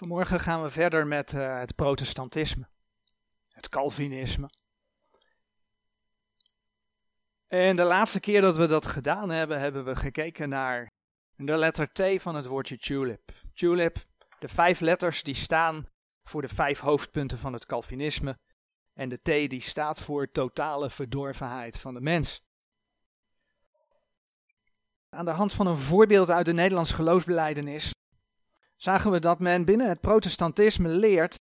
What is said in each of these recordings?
Vanmorgen gaan we verder met uh, het protestantisme, het Calvinisme. En de laatste keer dat we dat gedaan hebben, hebben we gekeken naar de letter T van het woordje tulip. Tulip, de vijf letters die staan voor de vijf hoofdpunten van het Calvinisme. En de T die staat voor totale verdorvenheid van de mens. Aan de hand van een voorbeeld uit de Nederlandse geloofsbeleidenis zagen we dat men binnen het protestantisme leert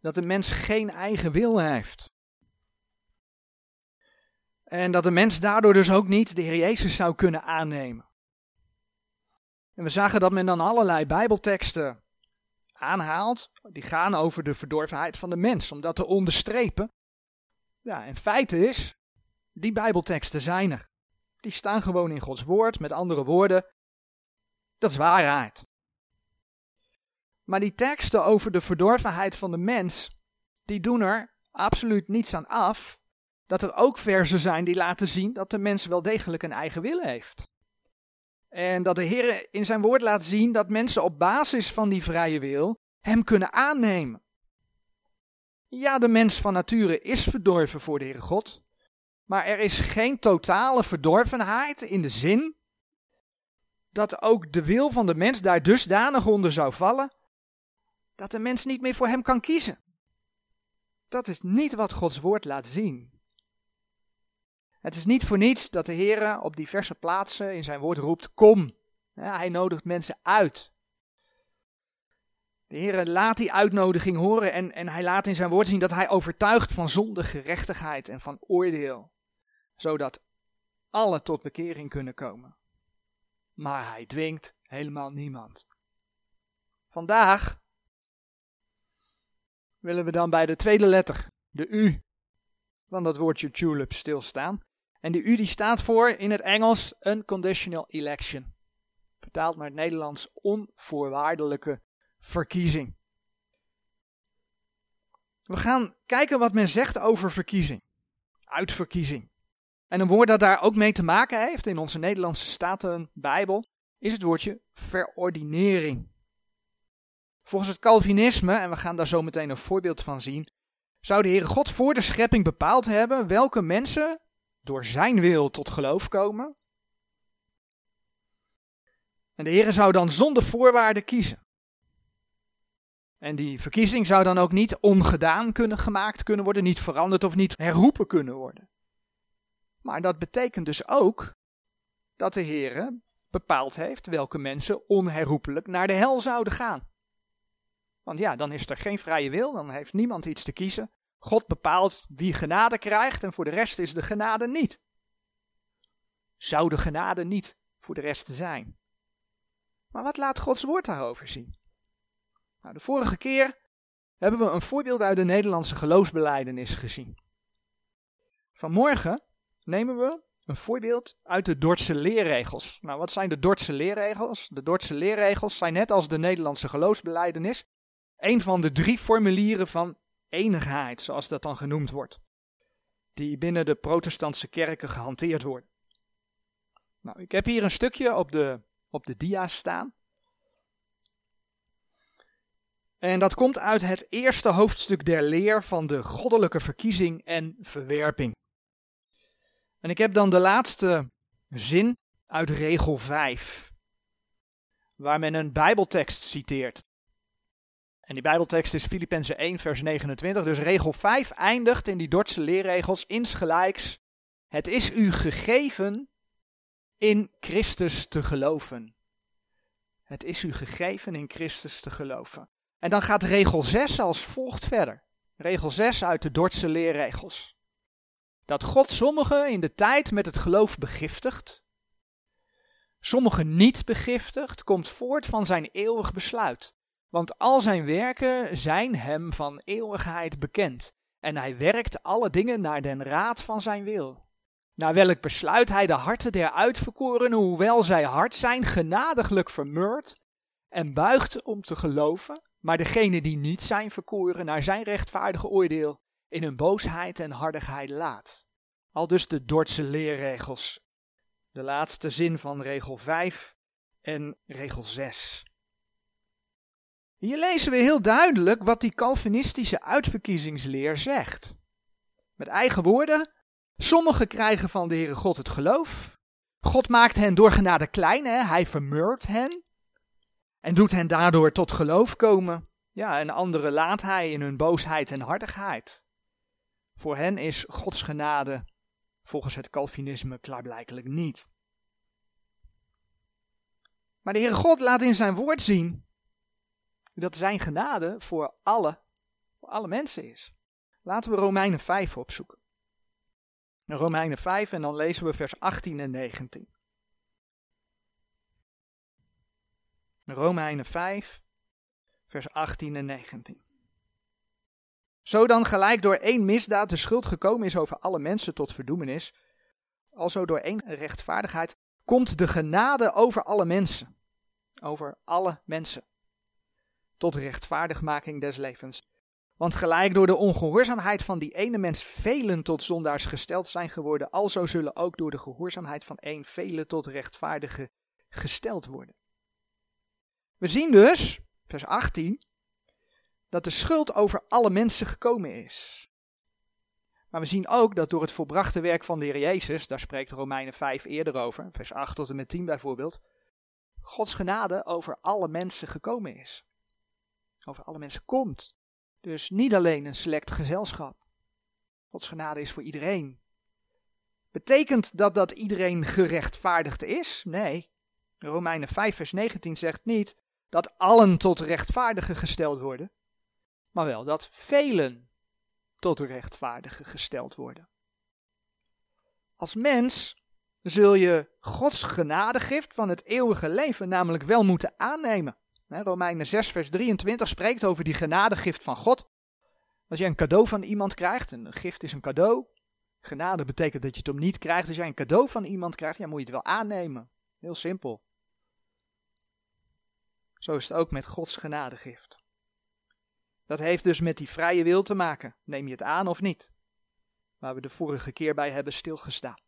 dat de mens geen eigen wil heeft. En dat de mens daardoor dus ook niet de Heer Jezus zou kunnen aannemen. En we zagen dat men dan allerlei Bijbelteksten aanhaalt, die gaan over de verdorvenheid van de mens, om dat te onderstrepen. Ja, en feit is, die Bijbelteksten zijn er. Die staan gewoon in Gods woord, met andere woorden, dat is waarheid. Maar die teksten over de verdorvenheid van de mens, die doen er absoluut niets aan af dat er ook versen zijn die laten zien dat de mens wel degelijk een eigen wil heeft. En dat de Heer in zijn woord laat zien dat mensen op basis van die vrije wil hem kunnen aannemen. Ja, de mens van nature is verdorven voor de Heere God, maar er is geen totale verdorvenheid in de zin dat ook de wil van de mens daar dusdanig onder zou vallen dat de mens niet meer voor hem kan kiezen. Dat is niet wat Gods woord laat zien. Het is niet voor niets dat de Heer op diverse plaatsen in zijn woord roept: Kom. Ja, hij nodigt mensen uit. De Heer laat die uitnodiging horen en, en hij laat in zijn woord zien dat hij overtuigt van zonde, gerechtigheid en van oordeel. Zodat alle tot bekering kunnen komen. Maar hij dwingt helemaal niemand. Vandaag willen we dan bij de tweede letter, de U, van dat woordje tulip stilstaan. En de U die staat voor in het Engels unconditional election. Vertaald naar het Nederlands onvoorwaardelijke verkiezing. We gaan kijken wat men zegt over verkiezing. Uitverkiezing. En een woord dat daar ook mee te maken heeft in onze Nederlandse Statenbijbel is het woordje verordinering. Volgens het Calvinisme, en we gaan daar zo meteen een voorbeeld van zien, zou de Heere God voor de schepping bepaald hebben welke mensen door zijn wil tot geloof komen. En de Heere zou dan zonder voorwaarden kiezen. En die verkiezing zou dan ook niet ongedaan kunnen gemaakt kunnen worden, niet veranderd of niet herroepen kunnen worden. Maar dat betekent dus ook dat de Heere bepaald heeft welke mensen onherroepelijk naar de hel zouden gaan. Want ja, dan is er geen vrije wil, dan heeft niemand iets te kiezen. God bepaalt wie genade krijgt en voor de rest is de genade niet. Zou de genade niet voor de rest zijn? Maar wat laat Gods woord daarover zien? Nou, de vorige keer hebben we een voorbeeld uit de Nederlandse geloofsbeleidenis gezien. Vanmorgen nemen we een voorbeeld uit de Dordtse leerregels. Nou, wat zijn de Dordtse leerregels? De Dordtse leerregels zijn net als de Nederlandse geloofsbeleidenis een van de drie formulieren van enigheid, zoals dat dan genoemd wordt, die binnen de protestantse kerken gehanteerd worden. Nou, ik heb hier een stukje op de, op de dia staan. En dat komt uit het eerste hoofdstuk der leer van de goddelijke verkiezing en verwerping. En ik heb dan de laatste zin uit regel 5, waar men een Bijbeltekst citeert. En die Bijbeltekst is Filippenzen 1, vers 29. Dus regel 5 eindigt in die Dordtse leerregels insgelijks. Het is u gegeven in Christus te geloven. Het is u gegeven in Christus te geloven. En dan gaat regel 6 als volgt verder. Regel 6 uit de Dordtse leerregels. Dat God sommigen in de tijd met het geloof begiftigt, sommigen niet begiftigt, komt voort van zijn eeuwig besluit. Want al zijn werken zijn hem van eeuwigheid bekend. En hij werkt alle dingen naar den raad van zijn wil. Naar welk besluit hij de harten der uitverkorenen, hoewel zij hard zijn, genadiglijk vermurd en buigt om te geloven, maar degene die niet zijn verkoren naar zijn rechtvaardige oordeel in hun boosheid en hardigheid laat. Al dus de Dordtse leerregels. De laatste zin van regel 5 en regel 6. Hier lezen we heel duidelijk wat die Calvinistische uitverkiezingsleer zegt. Met eigen woorden, sommigen krijgen van de Heere God het geloof. God maakt hen door genade klein, hij vermurkt hen. En doet hen daardoor tot geloof komen. Ja, en anderen laat hij in hun boosheid en hardigheid. Voor hen is Gods genade volgens het Calvinisme klaarblijkelijk niet. Maar de Heere God laat in zijn woord zien dat zijn genade voor alle, voor alle mensen is. Laten we Romeinen 5 opzoeken. Romeinen 5 en dan lezen we vers 18 en 19. Romeinen 5, vers 18 en 19. Zo dan gelijk door één misdaad de schuld gekomen is over alle mensen tot verdoemenis, alzo door één rechtvaardigheid komt de genade over alle mensen, over alle mensen, tot rechtvaardigmaking des levens. Want gelijk door de ongehoorzaamheid van die ene mens velen tot zondaars gesteld zijn geworden, alzo zullen ook door de gehoorzaamheid van één velen tot rechtvaardigen gesteld worden. We zien dus, vers 18, dat de schuld over alle mensen gekomen is. Maar we zien ook dat door het volbrachte werk van de Heer Jezus, daar spreekt Romeinen 5 eerder over, vers 8 tot en met 10 bijvoorbeeld, Gods genade over alle mensen gekomen is. Over alle mensen komt. Dus niet alleen een select gezelschap. Gods genade is voor iedereen. Betekent dat dat iedereen gerechtvaardigd is? Nee. Romeinen 5 vers 19 zegt niet dat allen tot rechtvaardigen gesteld worden maar wel dat velen tot rechtvaardigen gesteld worden. Als mens zul je Gods genadegift van het eeuwige leven namelijk wel moeten aannemen. Romeinen 6, vers 23 spreekt over die genadegift van God. Als jij een cadeau van iemand krijgt, een gift is een cadeau. Genade betekent dat je het om niet krijgt. Als jij een cadeau van iemand krijgt, ja, moet je het wel aannemen. Heel simpel. Zo is het ook met Gods genadegift. Dat heeft dus met die vrije wil te maken. Neem je het aan of niet? Waar we de vorige keer bij hebben stilgestaan.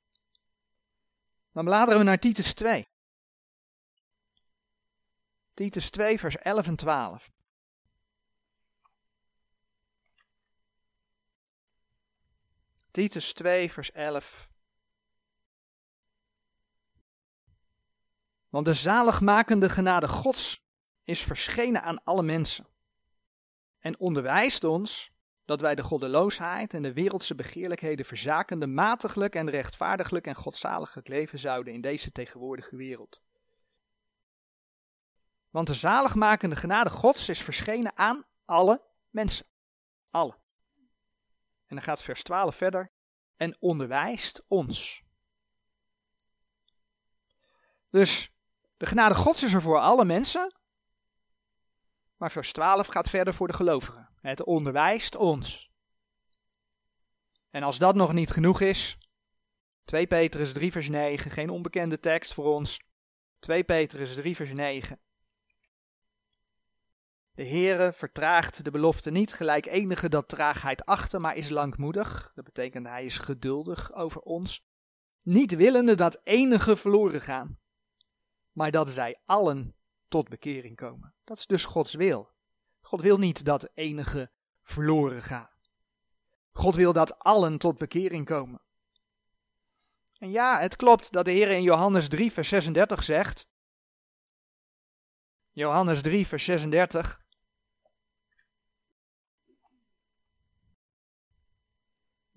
Dan bladeren we naar Titus 2. Titus 2, vers 11 en 12. Titus 2, vers 11. Want de zaligmakende genade Gods is verschenen aan alle mensen en onderwijst ons dat wij de goddeloosheid en de wereldse begeerlijkheden verzakende matiglijk en rechtvaardiglijk en godzaliglijk leven zouden in deze tegenwoordige wereld. Want de zaligmakende genade Gods is verschenen aan alle mensen. Alle. En dan gaat vers 12 verder. En onderwijst ons. Dus de genade Gods is er voor alle mensen. Maar vers 12 gaat verder voor de gelovigen. Het onderwijst ons. En als dat nog niet genoeg is, 2 Petrus 3 vers 9, geen onbekende tekst voor ons. 2 Petrus 3 vers 9. De Heere vertraagt de belofte niet, gelijk enige dat traagheid achter, maar is langmoedig. Dat betekent hij is geduldig over ons. Niet willende dat enige verloren gaan, maar dat zij allen tot bekering komen. Dat is dus Gods wil. God wil niet dat enige verloren gaan. God wil dat allen tot bekering komen. En ja, het klopt dat de Heer in Johannes 3, vers 36 zegt. Johannes 3, vers 36.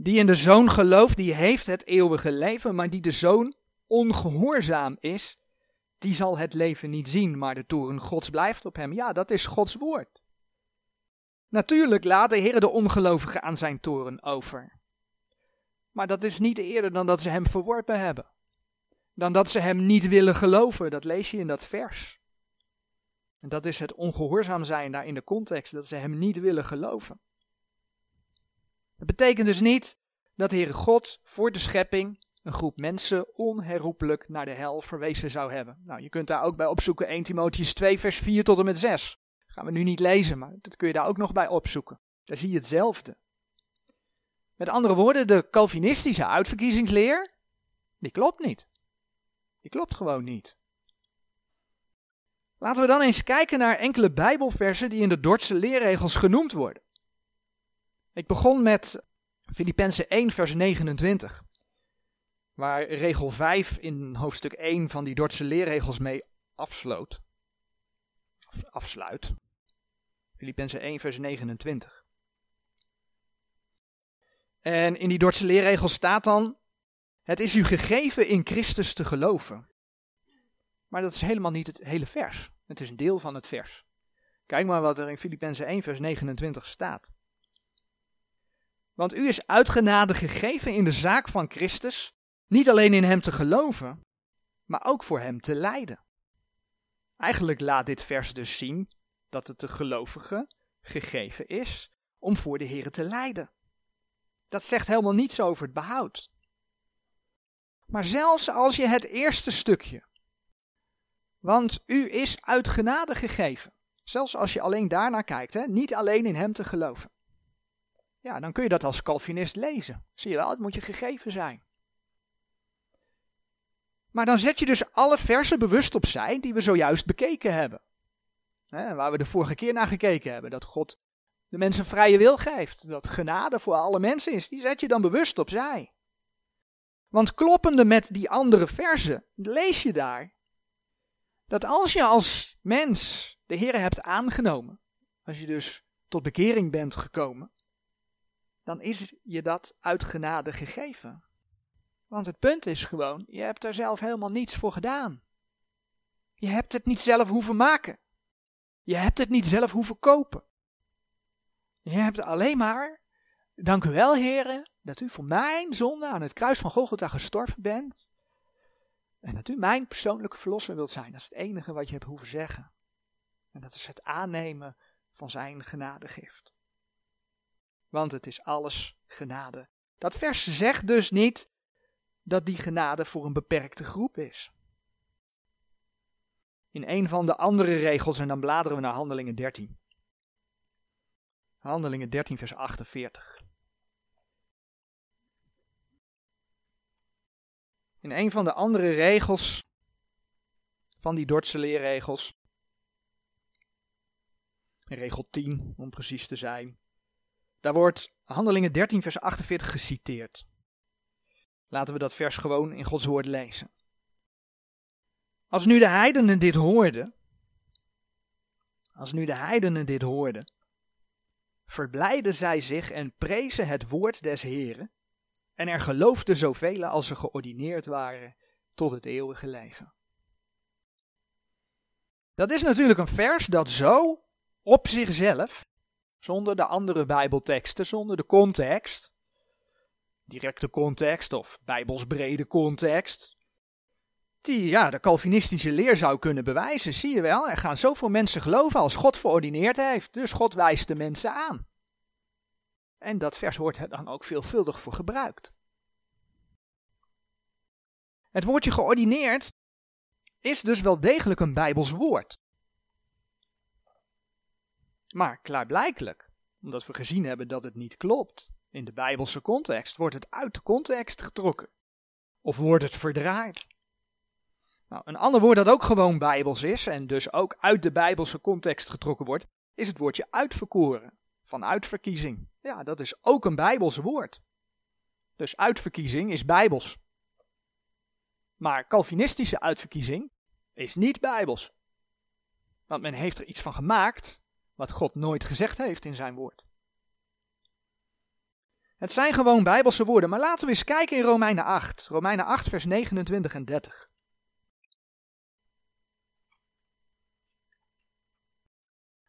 Die in de zoon gelooft, die heeft het eeuwige leven, maar die de zoon ongehoorzaam is, die zal het leven niet zien, maar de toren Gods blijft op hem. Ja, dat is Gods woord. Natuurlijk laat de Heer de ongelovigen aan zijn toren over. Maar dat is niet eerder dan dat ze hem verworpen hebben. Dan dat ze hem niet willen geloven. Dat lees je in dat vers. En dat is het ongehoorzaam zijn daar in de context, dat ze hem niet willen geloven. Dat betekent dus niet dat de Heere God voor de schepping een groep mensen onherroepelijk naar de hel verwezen zou hebben. Nou, je kunt daar ook bij opzoeken 1 Timotheus 2 vers 4 tot en met 6. Gaan we nu niet lezen, maar dat kun je daar ook nog bij opzoeken. Daar zie je hetzelfde. Met andere woorden, de Calvinistische uitverkiezingsleer, die klopt niet. Die klopt gewoon niet. Laten we dan eens kijken naar enkele Bijbelversen die in de Dordtse leerregels genoemd worden. Ik begon met Filippenzen 1, vers 29, waar regel 5 in hoofdstuk 1 van die Dordtse leerregels mee afsloot. afsluit. Filippenzen 1, vers 29. En in die Dordtse leerregels staat dan: Het is u gegeven in Christus te geloven. Maar dat is helemaal niet het hele vers. Het is een deel van het vers. Kijk maar wat er in Filippenzen 1, vers 29 staat. Want u is uitgenade gegeven in de zaak van Christus, niet alleen in hem te geloven, maar ook voor hem te lijden. Eigenlijk laat dit vers dus zien dat het de gelovige gegeven is om voor de Heer te lijden. Dat zegt helemaal niets over het behoud. Maar zelfs als je het eerste stukje, want u is uit genade gegeven, zelfs als je alleen daarnaar kijkt, hè, niet alleen in hem te geloven, ja, dan kun je dat als Calvinist lezen. Zie je wel, het moet je gegeven zijn. Maar dan zet je dus alle versen bewust opzij die we zojuist bekeken hebben. Waar we de vorige keer naar gekeken hebben. Dat God de mensen vrije wil geeft. Dat genade voor alle mensen is. Die zet je dan bewust opzij. Want kloppende met die andere versen lees je daar dat als je als mens de Heer hebt aangenomen, als je dus tot bekering bent gekomen, dan is je dat uit genade gegeven. Want het punt is gewoon, je hebt er zelf helemaal niets voor gedaan. Je hebt het niet zelf hoeven maken. Je hebt het niet zelf hoeven kopen. Je hebt alleen maar, dank u wel heren, dat u voor mijn zonde aan het kruis van Golgotha gestorven bent. En dat u mijn persoonlijke verlosser wilt zijn. Dat is het enige wat je hebt hoeven zeggen. En dat is het aannemen van zijn genadegift. Want het is alles genade. Dat vers zegt dus niet dat die genade voor een beperkte groep is. In een van de andere regels, en dan bladeren we naar Handelingen 13. Handelingen 13, vers 48. In een van de andere regels van die Dordtse leerregels, regel 10 om precies te zijn, daar wordt Handelingen 13, vers 48 geciteerd. Laten we dat vers gewoon in Gods woord lezen. Als nu de heidenen dit hoorden, als nu de heidenen dit hoorden, verblijden zij zich en prezen het woord des Heren, en er geloofden zoveel als ze geordineerd waren tot het eeuwige leven. Dat is natuurlijk een vers dat zo op zichzelf, zonder de andere Bijbelteksten, zonder de context, directe context of bijbelsbrede context, die ja, de Calvinistische leer zou kunnen bewijzen. Zie je wel, er gaan zoveel mensen geloven als God verordineerd heeft, dus God wijst de mensen aan. En dat vers wordt er dan ook veelvuldig voor gebruikt. Het woordje geordineerd is dus wel degelijk een Bijbels woord. Maar klaarblijkelijk, omdat we gezien hebben dat het niet klopt, in de Bijbelse context, wordt het uit de context getrokken. Of wordt het verdraaid. Nou, een ander woord dat ook gewoon Bijbels is en dus ook uit de Bijbelse context getrokken wordt, is het woordje uitverkoren, van uitverkiezing. Ja, dat is ook een Bijbels woord. Dus uitverkiezing is Bijbels. Maar Calvinistische uitverkiezing is niet Bijbels. Want men heeft er iets van gemaakt wat God nooit gezegd heeft in zijn woord. Het zijn gewoon Bijbelse woorden, maar laten we eens kijken in Romeinen 8. Romeinen 8, vers 29 en 30.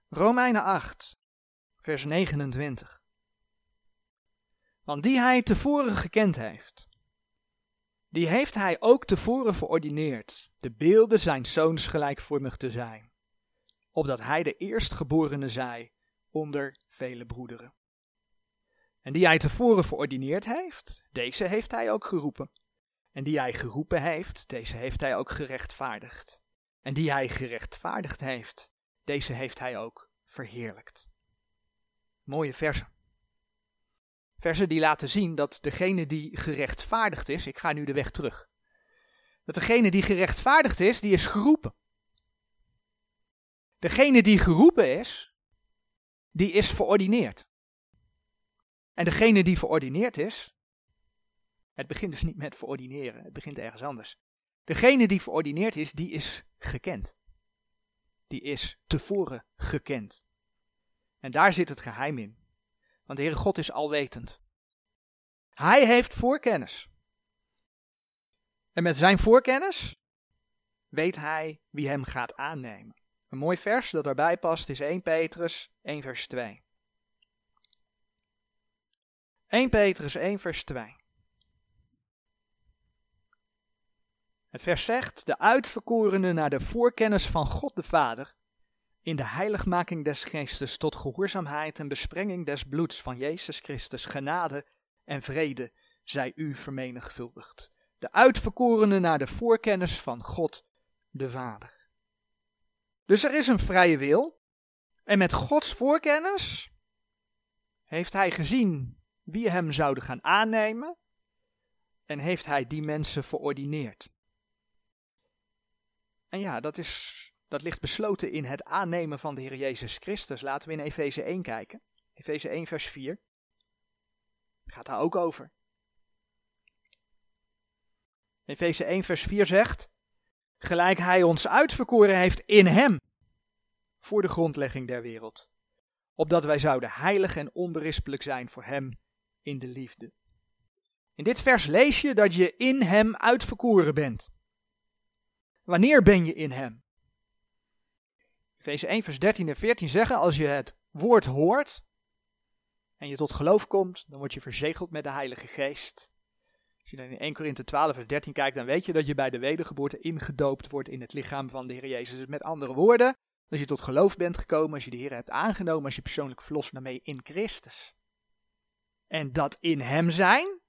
Romeinen 8, vers 29. Want die hij tevoren gekend heeft, die heeft hij ook tevoren verordineerd, de beelden zijn zoons gelijkvormig te zijn, opdat hij de eerstgeborene zij onder vele broederen. En die hij tevoren verordineerd heeft, deze heeft hij ook geroepen. En die hij geroepen heeft, deze heeft hij ook gerechtvaardigd. En die hij gerechtvaardigd heeft, deze heeft hij ook verheerlijkt. Mooie versen. Versen die laten zien dat degene die gerechtvaardigd is, ik ga nu de weg terug, dat degene die gerechtvaardigd is, die is geroepen. Degene die geroepen is, die is verordineerd. En degene die verordineerd is, het begint dus niet met verordineren, het begint ergens anders. Degene die verordineerd is, die is gekend. Die is tevoren gekend. En daar zit het geheim in. Want de Heere God is alwetend. Hij heeft voorkennis. En met zijn voorkennis weet hij wie hem gaat aannemen. Een mooi vers dat daarbij past is 1 Petrus 1 vers 2. 1 Petrus 1 vers 2. Het vers zegt, de uitverkorenen naar de voorkennis van God de Vader, in de heiligmaking des geestes tot gehoorzaamheid en besprenging des bloeds van Jezus Christus, genade en vrede zij u vermenigvuldigd. De uitverkorenen naar de voorkennis van God de Vader. Dus er is een vrije wil, en met Gods voorkennis heeft hij gezien wie hem zouden gaan aannemen, en heeft hij die mensen verordineerd. En ja, dat, is, dat ligt besloten in het aannemen van de Heer Jezus Christus. Laten we in Efeze 1 kijken. Efeze 1 vers 4. Gaat daar ook over. Efeze 1 vers 4 zegt, gelijk hij ons uitverkoren heeft in hem, voor de grondlegging der wereld, opdat wij zouden heilig en onberispelijk zijn voor hem in de liefde. In dit vers lees je dat je in hem uitverkoren bent. Wanneer ben je in hem? Efeze 1 vers 13 en 14 zeggen, als je het woord hoort en je tot geloof komt, dan word je verzegeld met de Heilige Geest. Als je dan in 1 Korinthe 12 vers 13 kijkt, dan weet je dat je bij de wedergeboorte ingedoopt wordt in het lichaam van de Heer Jezus. Dus met andere woorden, als je tot geloof bent gekomen, als je de Heer hebt aangenomen, als je persoonlijk verlost daarmee in Christus. En dat in Hem zijn,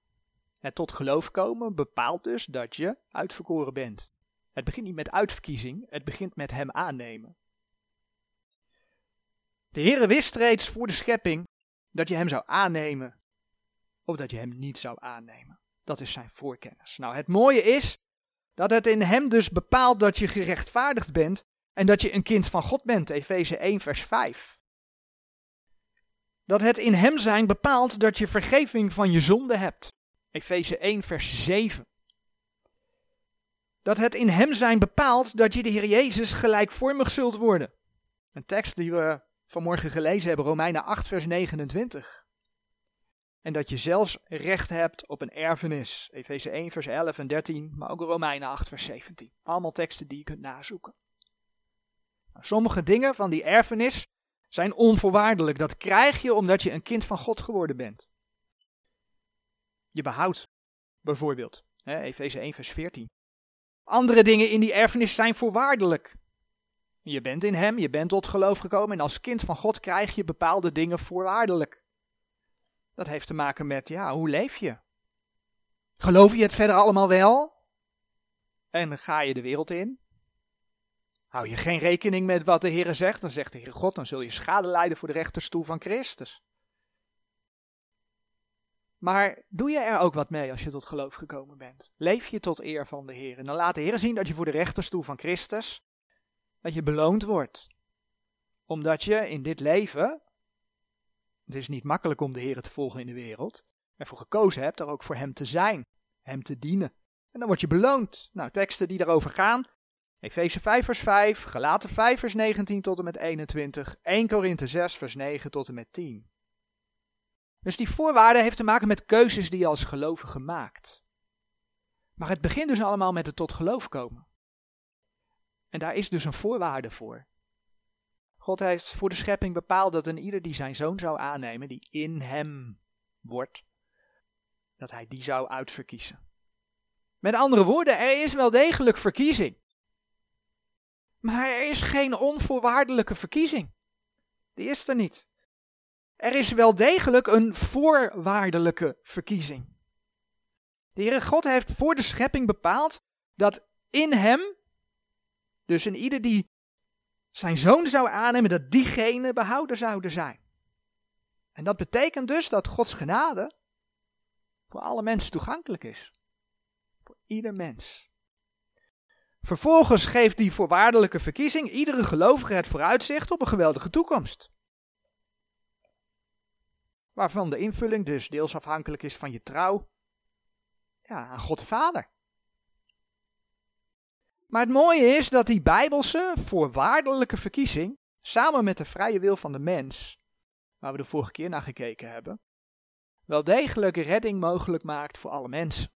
het tot geloof komen, bepaalt dus dat je uitverkoren bent. Het begint niet met uitverkiezing, het begint met Hem aannemen. De Heere wist reeds voor de schepping dat je Hem zou aannemen of dat je Hem niet zou aannemen. Dat is zijn voorkennis. Nou, het mooie is dat het in Hem dus bepaalt dat je gerechtvaardigd bent en dat je een kind van God bent. Efeze 1, vers 5. Dat het in Hem zijn bepaalt dat je vergeving van je zonde hebt. Efeze 1, vers 7 dat het in hem zijn bepaalt dat je de Heer Jezus gelijkvormig zult worden. Een tekst die we vanmorgen gelezen hebben, Romeinen 8, vers 29. En dat je zelfs recht hebt op een erfenis. Efeze 1, vers 11 en 13, maar ook Romeinen 8, vers 17. Allemaal teksten die je kunt nazoeken. Nou, sommige dingen van die erfenis zijn onvoorwaardelijk. Dat krijg je omdat je een kind van God geworden bent. Je behoudt bijvoorbeeld, Efeze 1, vers 14. Andere dingen in die erfenis zijn voorwaardelijk. Je bent in Hem, je bent tot geloof gekomen en als kind van God krijg je bepaalde dingen voorwaardelijk. Dat heeft te maken met, ja, hoe leef je? Geloof je het verder allemaal wel? En ga je de wereld in? Hou je geen rekening met wat de Heer zegt, dan zegt de Heer God, dan zul je schade lijden voor de rechterstoel van Christus. Maar doe je er ook wat mee als je tot geloof gekomen bent? Leef je tot eer van de Heer? En dan laat de Heer zien dat je voor de rechterstoel van Christus, dat je beloond wordt. Omdat je in dit leven, het is niet makkelijk om de Heer te volgen in de wereld, ervoor gekozen hebt er ook voor Hem te zijn, Hem te dienen. En dan word je beloond. Nou, teksten die daarover gaan. Efeze 5 vers 5, Galaten 5 vers 19 tot en met 21, 1 Korinthe 6 vers 9 tot en met 10. Dus die voorwaarde heeft te maken met keuzes die je als gelovige maakt. Maar het begint dus allemaal met het tot geloof komen. En daar is dus een voorwaarde voor. God heeft voor de schepping bepaald dat een ieder die zijn zoon zou aannemen, die in hem wordt, dat hij die zou uitverkiezen. Met andere woorden, er is wel degelijk verkiezing. Maar er is geen onvoorwaardelijke verkiezing. Die is er niet. Er is wel degelijk een voorwaardelijke verkiezing. De Heere God heeft voor de schepping bepaald dat in hem, dus in ieder die zijn zoon zou aannemen, dat diegene behouden zouden zijn. En dat betekent dus dat Gods genade voor alle mensen toegankelijk is. Voor ieder mens. Vervolgens geeft die voorwaardelijke verkiezing iedere gelovige het vooruitzicht op een geweldige toekomst. Waarvan de invulling dus deels afhankelijk is van je trouw ja, aan God de Vader. Maar het mooie is dat die bijbelse voorwaardelijke verkiezing, samen met de vrije wil van de mens, waar we de vorige keer naar gekeken hebben, wel degelijk redding mogelijk maakt voor alle mensen.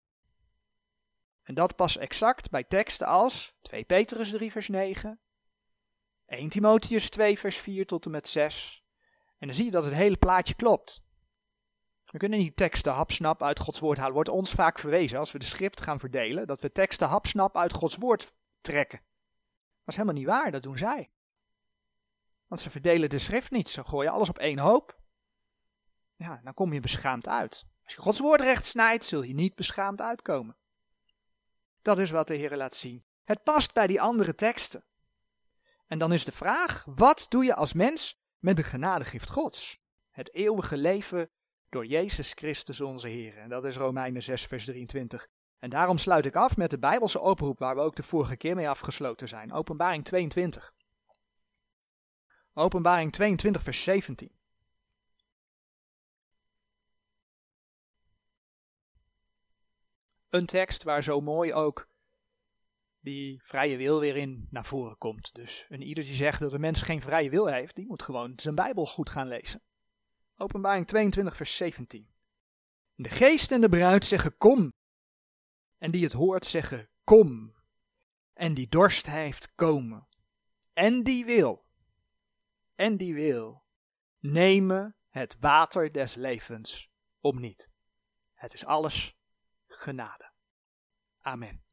En dat pas exact bij teksten als 2 Petrus 3 vers 9, 1 Timotheus 2 vers 4 tot en met 6. En dan zie je dat het hele plaatje klopt. We kunnen niet teksten hapsnap uit Gods woord halen. Wordt ons vaak verwezen als we de schrift gaan verdelen, dat we teksten hapsnap uit Gods woord trekken. Dat is helemaal niet waar, dat doen zij. Want ze verdelen de schrift niet, ze gooien alles op één hoop. Ja, dan kom je beschaamd uit. Als je Gods woord recht snijdt, zul je niet beschaamd uitkomen. Dat is wat de Heer laat zien. Het past bij die andere teksten. En dan is de vraag: wat doe je als mens met de genadegift Gods? Het eeuwige leven door Jezus Christus onze Heer. En dat is Romeinen 6, vers 23. En daarom sluit ik af met de Bijbelse oproep waar we ook de vorige keer mee afgesloten zijn. Openbaring 22. Openbaring 22, vers 17. Een tekst waar zo mooi ook die vrije wil weer in naar voren komt. Dus een ieder die zegt dat een mens geen vrije wil heeft, die moet gewoon zijn Bijbel goed gaan lezen. Openbaring 22, vers 17. De geest en de bruid zeggen kom. En die het hoort zeggen kom. En die dorst heeft komen. En die wil. En die wil. Nemen het water des levens om niet. Het is alles genade. Amen.